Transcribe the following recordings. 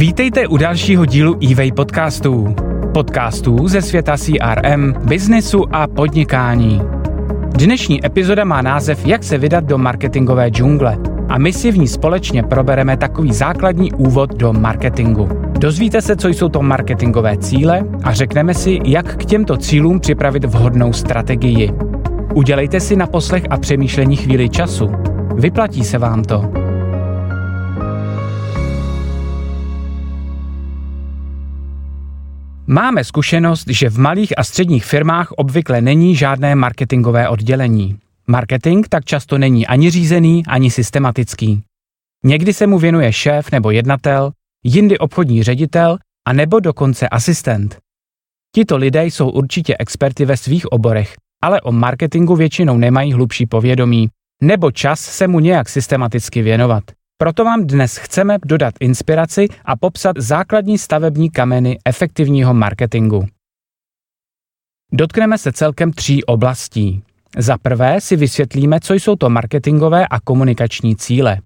Vítejte u dalšího dílu eWay podcastů. Podcastů ze světa CRM, biznesu a podnikání. Dnešní epizoda má název Jak se vydat do marketingové džungle a my si v ní společně probereme takový základní úvod do marketingu. Dozvíte se, co jsou to marketingové cíle a řekneme si, jak k těmto cílům připravit vhodnou strategii. Udělejte si na poslech a přemýšlení chvíli času. Vyplatí se vám to. Máme zkušenost, že v malých a středních firmách obvykle není žádné marketingové oddělení. Marketing tak často není ani řízený, ani systematický. Někdy se mu věnuje šéf nebo jednatel, jindy obchodní ředitel a nebo dokonce asistent. Tito lidé jsou určitě experty ve svých oborech, ale o marketingu většinou nemají hlubší povědomí, nebo čas se mu nějak systematicky věnovat. Proto vám dnes chceme dodat inspiraci a popsat základní stavební kameny efektivního marketingu. Dotkneme se celkem tří oblastí. Za prvé si vysvětlíme, co jsou to marketingové a komunikační cíle.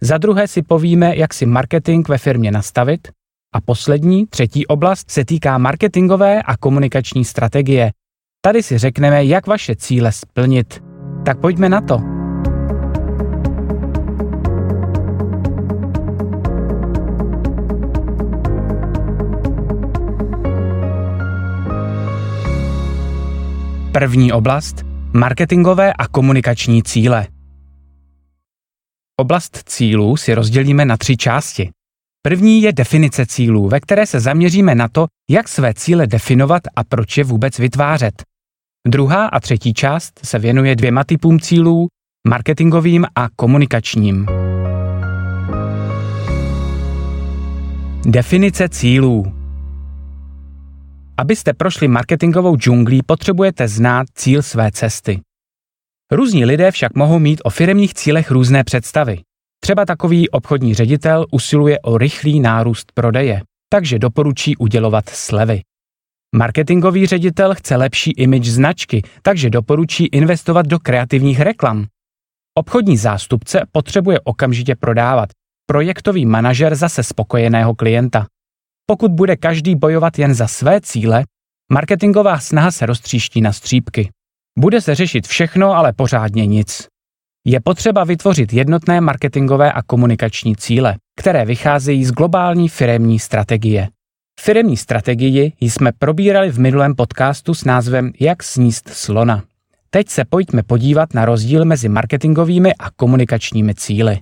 Za druhé si povíme, jak si marketing ve firmě nastavit. A poslední, třetí oblast se týká marketingové a komunikační strategie. Tady si řekneme, jak vaše cíle splnit. Tak pojďme na to. První oblast marketingové a komunikační cíle. Oblast cílů si rozdělíme na tři části. První je definice cílů, ve které se zaměříme na to, jak své cíle definovat a proč je vůbec vytvářet. Druhá a třetí část se věnuje dvěma typům cílů, marketingovým a komunikačním. Definice cílů Abyste prošli marketingovou džunglí, potřebujete znát cíl své cesty. Různí lidé však mohou mít o firemních cílech různé představy. Třeba takový obchodní ředitel usiluje o rychlý nárůst prodeje, takže doporučí udělovat slevy. Marketingový ředitel chce lepší image značky, takže doporučí investovat do kreativních reklam. Obchodní zástupce potřebuje okamžitě prodávat, projektový manažer zase spokojeného klienta. Pokud bude každý bojovat jen za své cíle, marketingová snaha se roztříští na střípky. Bude se řešit všechno, ale pořádně nic. Je potřeba vytvořit jednotné marketingové a komunikační cíle, které vycházejí z globální firemní strategie. Firemní strategii jsme probírali v minulém podcastu s názvem Jak sníst slona. Teď se pojďme podívat na rozdíl mezi marketingovými a komunikačními cíly.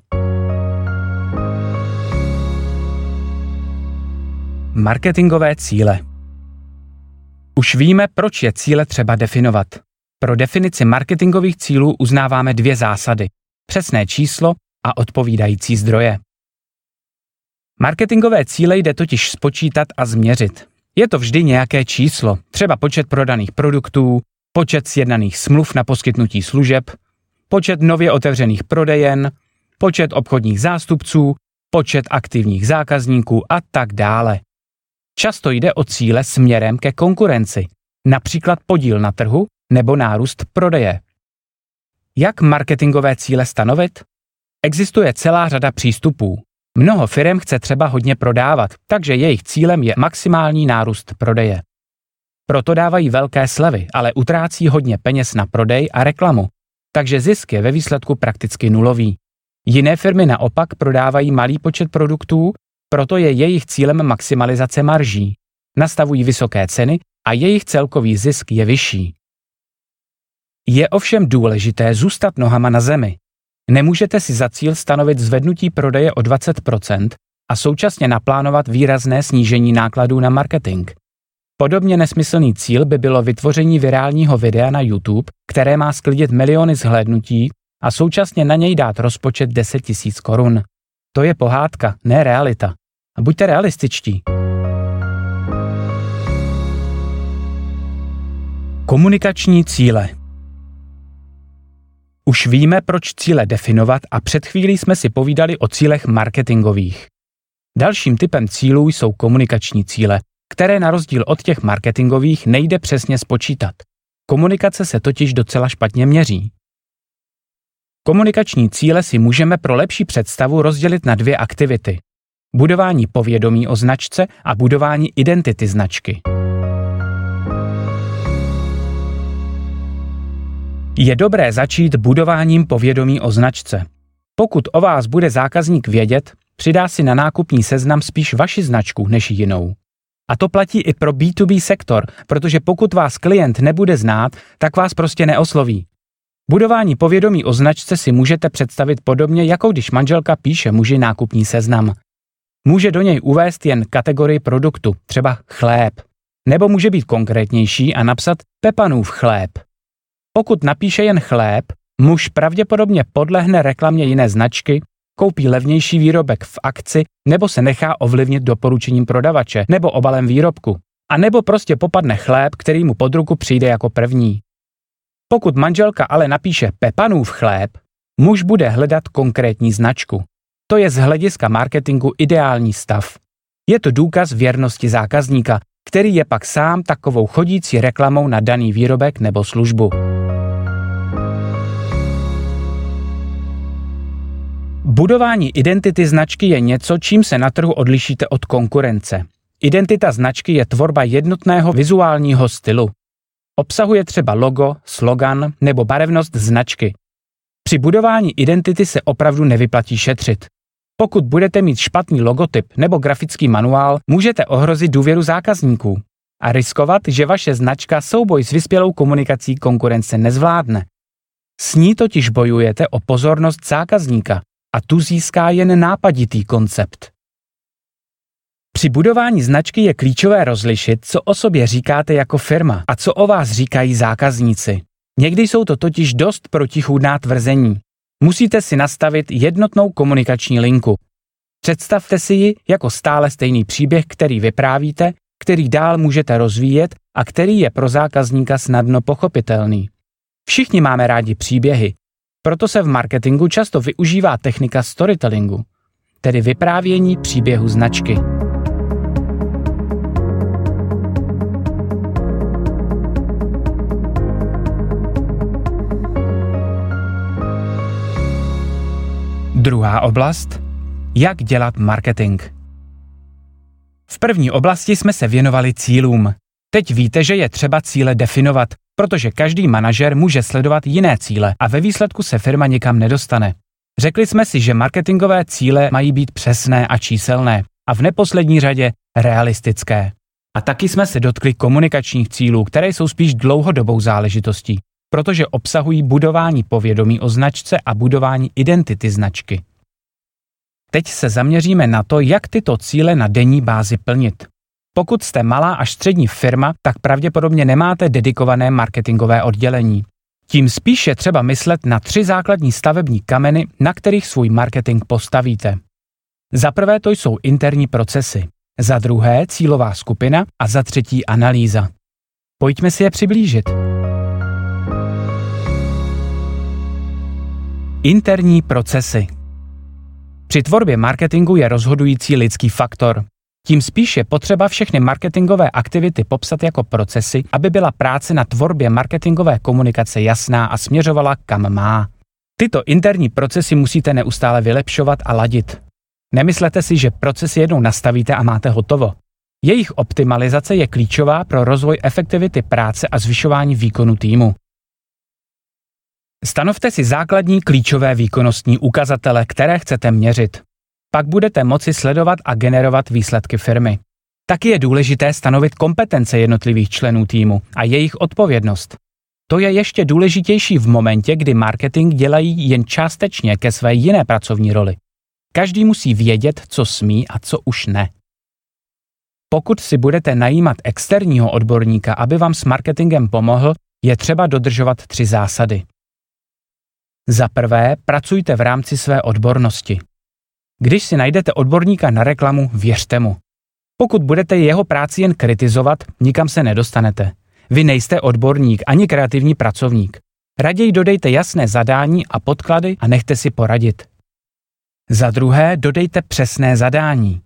Marketingové cíle. Už víme, proč je cíle třeba definovat. Pro definici marketingových cílů uznáváme dvě zásady. Přesné číslo a odpovídající zdroje. Marketingové cíle jde totiž spočítat a změřit. Je to vždy nějaké číslo, třeba počet prodaných produktů, počet sjednaných smluv na poskytnutí služeb, počet nově otevřených prodejen, počet obchodních zástupců, počet aktivních zákazníků a tak dále. Často jde o cíle směrem ke konkurenci, například podíl na trhu nebo nárůst prodeje. Jak marketingové cíle stanovit? Existuje celá řada přístupů. Mnoho firm chce třeba hodně prodávat, takže jejich cílem je maximální nárůst prodeje. Proto dávají velké slevy, ale utrácí hodně peněz na prodej a reklamu, takže zisk je ve výsledku prakticky nulový. Jiné firmy naopak prodávají malý počet produktů proto je jejich cílem maximalizace marží. Nastavují vysoké ceny a jejich celkový zisk je vyšší. Je ovšem důležité zůstat nohama na zemi. Nemůžete si za cíl stanovit zvednutí prodeje o 20% a současně naplánovat výrazné snížení nákladů na marketing. Podobně nesmyslný cíl by bylo vytvoření virálního videa na YouTube, které má sklidit miliony zhlédnutí a současně na něj dát rozpočet 10 000 korun. To je pohádka, ne realita. A buďte realističtí. Komunikační cíle Už víme, proč cíle definovat a před chvílí jsme si povídali o cílech marketingových. Dalším typem cílů jsou komunikační cíle, které na rozdíl od těch marketingových nejde přesně spočítat. Komunikace se totiž docela špatně měří. Komunikační cíle si můžeme pro lepší představu rozdělit na dvě aktivity. Budování povědomí o značce a budování identity značky. Je dobré začít budováním povědomí o značce. Pokud o vás bude zákazník vědět, přidá si na nákupní seznam spíš vaši značku než jinou. A to platí i pro B2B sektor, protože pokud vás klient nebude znát, tak vás prostě neosloví. Budování povědomí o značce si můžete představit podobně, jako když manželka píše muži nákupní seznam. Může do něj uvést jen kategorii produktu, třeba chléb. Nebo může být konkrétnější a napsat Pepanův chléb. Pokud napíše jen chléb, muž pravděpodobně podlehne reklamě jiné značky, koupí levnější výrobek v akci nebo se nechá ovlivnit doporučením prodavače nebo obalem výrobku. A nebo prostě popadne chléb, který mu pod ruku přijde jako první. Pokud manželka ale napíše Pepanův chléb, muž bude hledat konkrétní značku. To je z hlediska marketingu ideální stav. Je to důkaz věrnosti zákazníka, který je pak sám takovou chodící reklamou na daný výrobek nebo službu. Budování identity značky je něco, čím se na trhu odlišíte od konkurence. Identita značky je tvorba jednotného vizuálního stylu. Obsahuje třeba logo, slogan nebo barevnost značky. Při budování identity se opravdu nevyplatí šetřit. Pokud budete mít špatný logotyp nebo grafický manuál, můžete ohrozit důvěru zákazníků a riskovat, že vaše značka souboj s vyspělou komunikací konkurence nezvládne. S ní totiž bojujete o pozornost zákazníka a tu získá jen nápaditý koncept. Při budování značky je klíčové rozlišit, co o sobě říkáte jako firma a co o vás říkají zákazníci. Někdy jsou to totiž dost protichůdná tvrzení. Musíte si nastavit jednotnou komunikační linku. Představte si ji jako stále stejný příběh, který vyprávíte, který dál můžete rozvíjet a který je pro zákazníka snadno pochopitelný. Všichni máme rádi příběhy, proto se v marketingu často využívá technika storytellingu, tedy vyprávění příběhu značky. Druhá oblast. Jak dělat marketing. V první oblasti jsme se věnovali cílům. Teď víte, že je třeba cíle definovat, protože každý manažer může sledovat jiné cíle a ve výsledku se firma nikam nedostane. Řekli jsme si, že marketingové cíle mají být přesné a číselné a v neposlední řadě realistické. A taky jsme se dotkli komunikačních cílů, které jsou spíš dlouhodobou záležitostí, protože obsahují budování povědomí o značce a budování identity značky. Teď se zaměříme na to, jak tyto cíle na denní bázi plnit. Pokud jste malá až střední firma, tak pravděpodobně nemáte dedikované marketingové oddělení. Tím spíše třeba myslet na tři základní stavební kameny, na kterých svůj marketing postavíte. Za prvé to jsou interní procesy, za druhé cílová skupina a za třetí analýza. Pojďme si je přiblížit. Interní procesy. Při tvorbě marketingu je rozhodující lidský faktor. Tím spíše potřeba všechny marketingové aktivity popsat jako procesy, aby byla práce na tvorbě marketingové komunikace jasná a směřovala kam má. Tyto interní procesy musíte neustále vylepšovat a ladit. Nemyslete si, že procesy jednou nastavíte a máte hotovo. Jejich optimalizace je klíčová pro rozvoj efektivity práce a zvyšování výkonu týmu. Stanovte si základní klíčové výkonnostní ukazatele, které chcete měřit. Pak budete moci sledovat a generovat výsledky firmy. Taky je důležité stanovit kompetence jednotlivých členů týmu a jejich odpovědnost. To je ještě důležitější v momentě, kdy marketing dělají jen částečně ke své jiné pracovní roli. Každý musí vědět, co smí a co už ne. Pokud si budete najímat externího odborníka, aby vám s marketingem pomohl, je třeba dodržovat tři zásady. Za prvé, pracujte v rámci své odbornosti. Když si najdete odborníka na reklamu, věřte mu. Pokud budete jeho práci jen kritizovat, nikam se nedostanete. Vy nejste odborník ani kreativní pracovník. Raději dodejte jasné zadání a podklady a nechte si poradit. Za druhé, dodejte přesné zadání.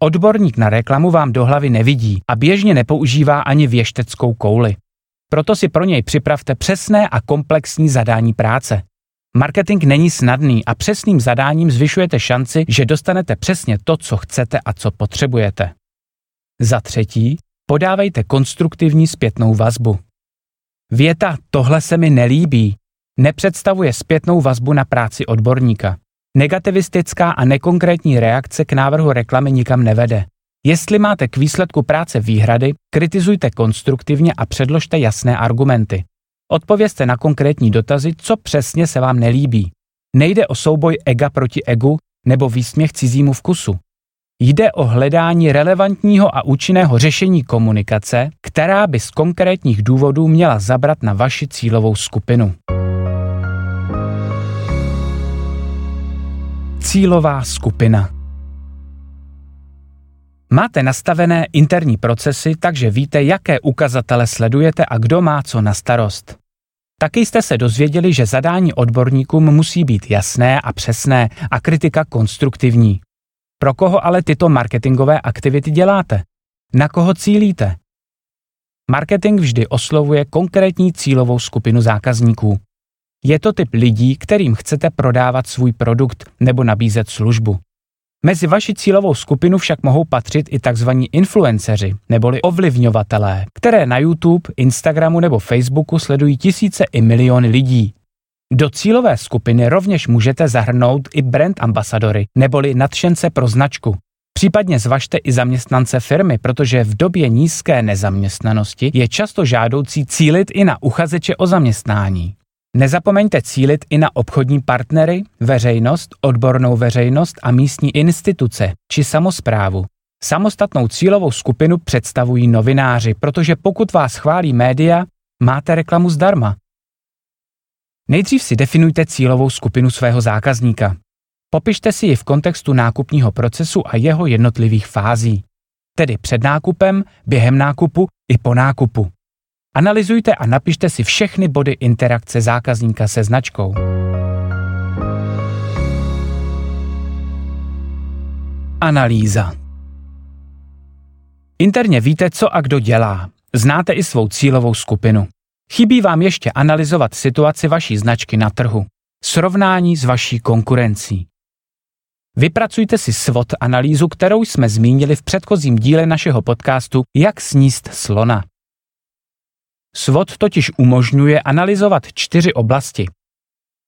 Odborník na reklamu vám do hlavy nevidí a běžně nepoužívá ani věšteckou kouli. Proto si pro něj připravte přesné a komplexní zadání práce. Marketing není snadný a přesným zadáním zvyšujete šanci, že dostanete přesně to, co chcete a co potřebujete. Za třetí, podávejte konstruktivní zpětnou vazbu. Věta tohle se mi nelíbí nepředstavuje zpětnou vazbu na práci odborníka. Negativistická a nekonkrétní reakce k návrhu reklamy nikam nevede. Jestli máte k výsledku práce výhrady, kritizujte konstruktivně a předložte jasné argumenty. Odpovězte na konkrétní dotazy, co přesně se vám nelíbí. Nejde o souboj ega proti egu nebo výsměch cizímu vkusu. Jde o hledání relevantního a účinného řešení komunikace, která by z konkrétních důvodů měla zabrat na vaši cílovou skupinu. Cílová skupina Máte nastavené interní procesy, takže víte, jaké ukazatele sledujete a kdo má co na starost. Taky jste se dozvěděli, že zadání odborníkům musí být jasné a přesné a kritika konstruktivní. Pro koho ale tyto marketingové aktivity děláte? Na koho cílíte? Marketing vždy oslovuje konkrétní cílovou skupinu zákazníků. Je to typ lidí, kterým chcete prodávat svůj produkt nebo nabízet službu. Mezi vaši cílovou skupinu však mohou patřit i tzv. influenceři neboli ovlivňovatelé, které na YouTube, Instagramu nebo Facebooku sledují tisíce i miliony lidí. Do cílové skupiny rovněž můžete zahrnout i brand ambasadory neboli nadšence pro značku. Případně zvažte i zaměstnance firmy, protože v době nízké nezaměstnanosti je často žádoucí cílit i na uchazeče o zaměstnání. Nezapomeňte cílit i na obchodní partnery, veřejnost, odbornou veřejnost a místní instituce či samozprávu. Samostatnou cílovou skupinu představují novináři, protože pokud vás chválí média, máte reklamu zdarma. Nejdřív si definujte cílovou skupinu svého zákazníka. Popište si ji v kontextu nákupního procesu a jeho jednotlivých fází, tedy před nákupem, během nákupu i po nákupu. Analyzujte a napište si všechny body interakce zákazníka se značkou. Analýza. Interně víte, co a kdo dělá. Znáte i svou cílovou skupinu. Chybí vám ještě analyzovat situaci vaší značky na trhu. Srovnání s vaší konkurencí. Vypracujte si SWOT analýzu, kterou jsme zmínili v předchozím díle našeho podcastu Jak sníst slona. SWOT totiž umožňuje analyzovat čtyři oblasti.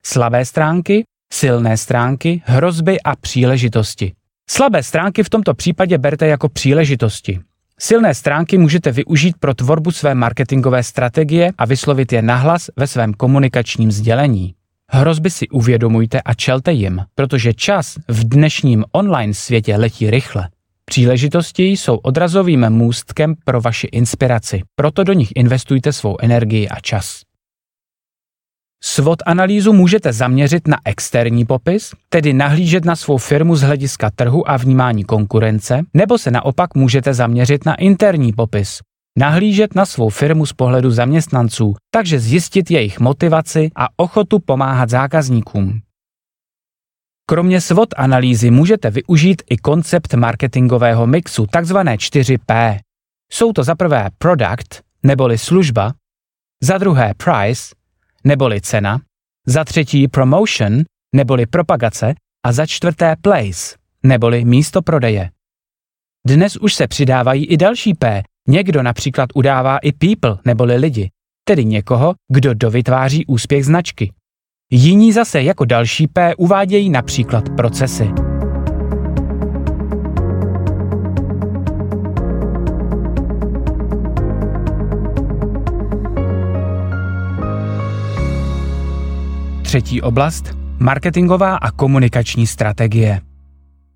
Slabé stránky, silné stránky, hrozby a příležitosti. Slabé stránky v tomto případě berte jako příležitosti. Silné stránky můžete využít pro tvorbu své marketingové strategie a vyslovit je nahlas ve svém komunikačním sdělení. Hrozby si uvědomujte a čelte jim, protože čas v dnešním online světě letí rychle. Příležitosti jsou odrazovým můstkem pro vaši inspiraci, proto do nich investujte svou energii a čas. SWOT analýzu můžete zaměřit na externí popis, tedy nahlížet na svou firmu z hlediska trhu a vnímání konkurence, nebo se naopak můžete zaměřit na interní popis, nahlížet na svou firmu z pohledu zaměstnanců, takže zjistit jejich motivaci a ochotu pomáhat zákazníkům. Kromě SWOT analýzy můžete využít i koncept marketingového mixu, takzvané 4P. Jsou to za prvé product, neboli služba, za druhé price, neboli cena, za třetí promotion, neboli propagace a za čtvrté place, neboli místo prodeje. Dnes už se přidávají i další P. Někdo například udává i people, neboli lidi, tedy někoho, kdo dovytváří úspěch značky. Jiní zase jako další P uvádějí například procesy. Třetí oblast marketingová a komunikační strategie.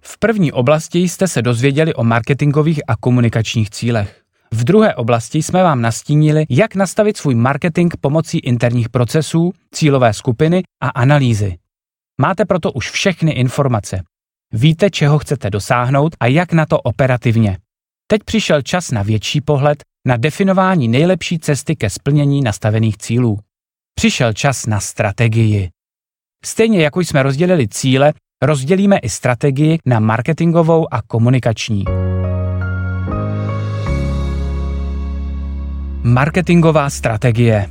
V první oblasti jste se dozvěděli o marketingových a komunikačních cílech. V druhé oblasti jsme vám nastínili, jak nastavit svůj marketing pomocí interních procesů, cílové skupiny a analýzy. Máte proto už všechny informace. Víte, čeho chcete dosáhnout a jak na to operativně. Teď přišel čas na větší pohled na definování nejlepší cesty ke splnění nastavených cílů. Přišel čas na strategii. Stejně jako jsme rozdělili cíle, rozdělíme i strategii na marketingovou a komunikační. Marketingová strategie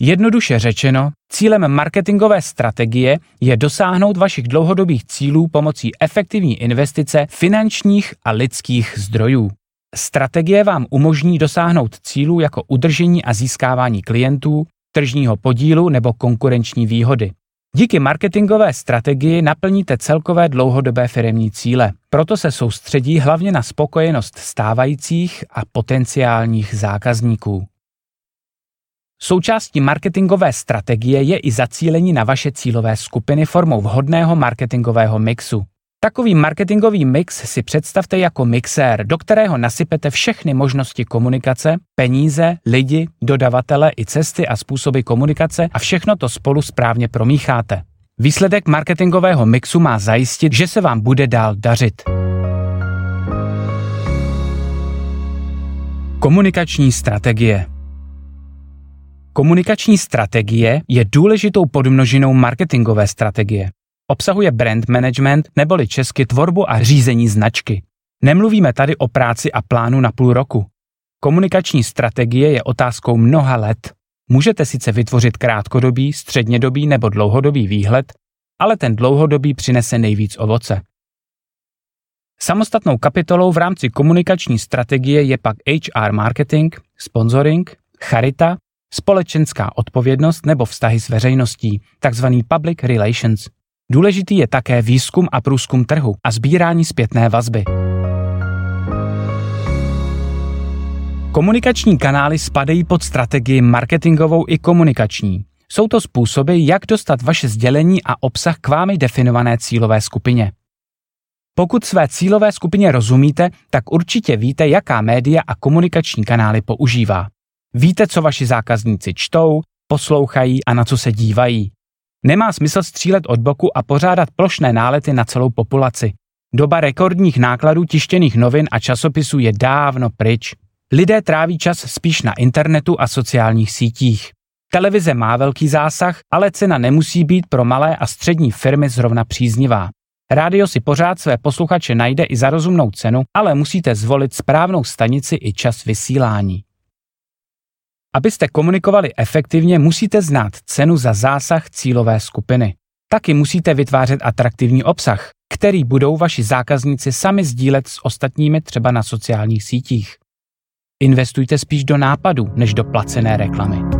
Jednoduše řečeno, cílem marketingové strategie je dosáhnout vašich dlouhodobých cílů pomocí efektivní investice finančních a lidských zdrojů. Strategie vám umožní dosáhnout cílů jako udržení a získávání klientů, tržního podílu nebo konkurenční výhody. Díky marketingové strategii naplníte celkové dlouhodobé firemní cíle. Proto se soustředí hlavně na spokojenost stávajících a potenciálních zákazníků. Součástí marketingové strategie je i zacílení na vaše cílové skupiny formou vhodného marketingového mixu. Takový marketingový mix si představte jako mixér, do kterého nasypete všechny možnosti komunikace, peníze, lidi, dodavatele i cesty a způsoby komunikace a všechno to spolu správně promícháte. Výsledek marketingového mixu má zajistit, že se vám bude dál dařit. Komunikační strategie Komunikační strategie je důležitou podmnožinou marketingové strategie. Obsahuje brand management neboli česky tvorbu a řízení značky. Nemluvíme tady o práci a plánu na půl roku. Komunikační strategie je otázkou mnoha let. Můžete sice vytvořit krátkodobý, střednědobý nebo dlouhodobý výhled, ale ten dlouhodobý přinese nejvíc ovoce. Samostatnou kapitolou v rámci komunikační strategie je pak HR marketing, sponsoring, charita, společenská odpovědnost nebo vztahy s veřejností, takzvaný public relations. Důležitý je také výzkum a průzkum trhu a sbírání zpětné vazby. Komunikační kanály spadají pod strategii marketingovou i komunikační. Jsou to způsoby, jak dostat vaše sdělení a obsah k vámi definované cílové skupině. Pokud své cílové skupině rozumíte, tak určitě víte, jaká média a komunikační kanály používá. Víte, co vaši zákazníci čtou, poslouchají a na co se dívají. Nemá smysl střílet od boku a pořádat plošné nálety na celou populaci. Doba rekordních nákladů tištěných novin a časopisů je dávno pryč. Lidé tráví čas spíš na internetu a sociálních sítích. Televize má velký zásah, ale cena nemusí být pro malé a střední firmy zrovna příznivá. Rádio si pořád své posluchače najde i za rozumnou cenu, ale musíte zvolit správnou stanici i čas vysílání. Abyste komunikovali efektivně, musíte znát cenu za zásah cílové skupiny. Taky musíte vytvářet atraktivní obsah, který budou vaši zákazníci sami sdílet s ostatními třeba na sociálních sítích. Investujte spíš do nápadů než do placené reklamy.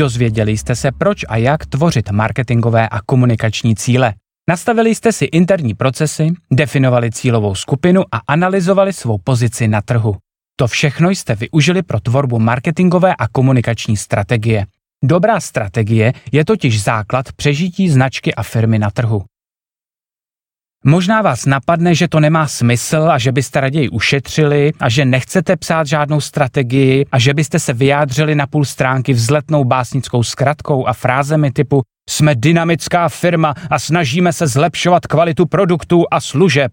Dozvěděli jste se, proč a jak tvořit marketingové a komunikační cíle. Nastavili jste si interní procesy, definovali cílovou skupinu a analyzovali svou pozici na trhu. To všechno jste využili pro tvorbu marketingové a komunikační strategie. Dobrá strategie je totiž základ přežití značky a firmy na trhu. Možná vás napadne, že to nemá smysl a že byste raději ušetřili a že nechcete psát žádnou strategii a že byste se vyjádřili na půl stránky vzletnou básnickou zkratkou a frázemi typu jsme dynamická firma a snažíme se zlepšovat kvalitu produktů a služeb.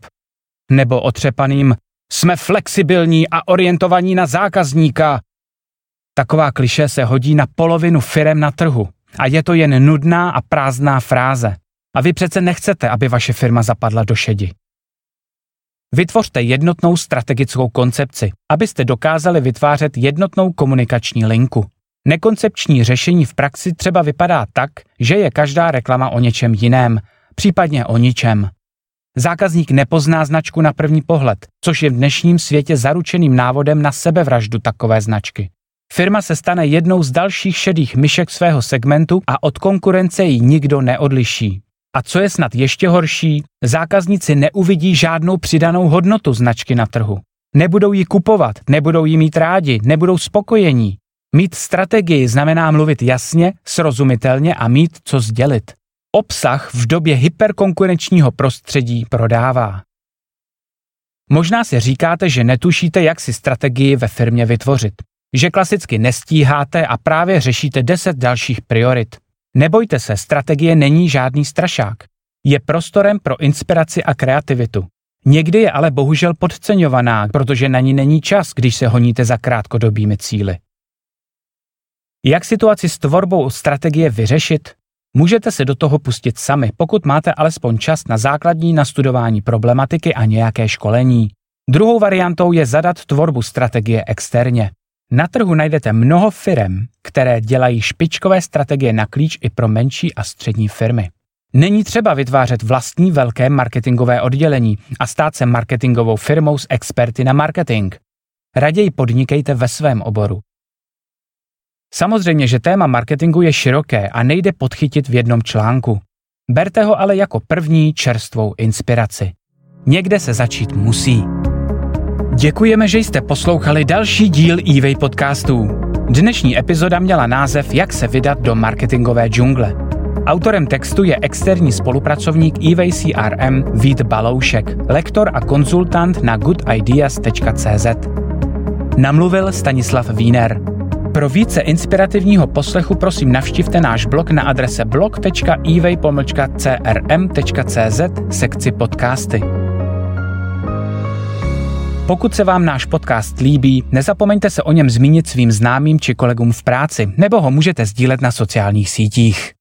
Nebo otřepaným jsme flexibilní a orientovaní na zákazníka. Taková kliše se hodí na polovinu firem na trhu a je to jen nudná a prázdná fráze. A vy přece nechcete, aby vaše firma zapadla do šedi. Vytvořte jednotnou strategickou koncepci, abyste dokázali vytvářet jednotnou komunikační linku. Nekoncepční řešení v praxi třeba vypadá tak, že je každá reklama o něčem jiném, případně o ničem. Zákazník nepozná značku na první pohled, což je v dnešním světě zaručeným návodem na sebevraždu takové značky. Firma se stane jednou z dalších šedých myšek svého segmentu a od konkurence ji nikdo neodliší. A co je snad ještě horší, zákazníci neuvidí žádnou přidanou hodnotu značky na trhu. Nebudou ji kupovat, nebudou ji mít rádi, nebudou spokojení. Mít strategii znamená mluvit jasně, srozumitelně a mít co sdělit. Obsah v době hyperkonkurenčního prostředí prodává. Možná si říkáte, že netušíte, jak si strategii ve firmě vytvořit. Že klasicky nestíháte a právě řešíte 10 dalších priorit. Nebojte se, strategie není žádný strašák. Je prostorem pro inspiraci a kreativitu. Někdy je ale bohužel podceňovaná, protože na ní není čas, když se honíte za krátkodobými cíly. Jak situaci s tvorbou strategie vyřešit? Můžete se do toho pustit sami, pokud máte alespoň čas na základní nastudování problematiky a nějaké školení. Druhou variantou je zadat tvorbu strategie externě. Na trhu najdete mnoho firm, které dělají špičkové strategie na klíč i pro menší a střední firmy. Není třeba vytvářet vlastní velké marketingové oddělení a stát se marketingovou firmou s experty na marketing. Raději podnikejte ve svém oboru. Samozřejmě, že téma marketingu je široké a nejde podchytit v jednom článku. Berte ho ale jako první čerstvou inspiraci. Někde se začít musí. Děkujeme, že jste poslouchali další díl eWay podcastů. Dnešní epizoda měla název Jak se vydat do marketingové džungle. Autorem textu je externí spolupracovník eWay CRM Vít Baloušek, lektor a konzultant na goodideas.cz. Namluvil Stanislav Wiener. Pro více inspirativního poslechu prosím navštivte náš blog na adrese blog.ivej.crm.cz sekci podcasty. Pokud se vám náš podcast líbí, nezapomeňte se o něm zmínit svým známým či kolegům v práci, nebo ho můžete sdílet na sociálních sítích.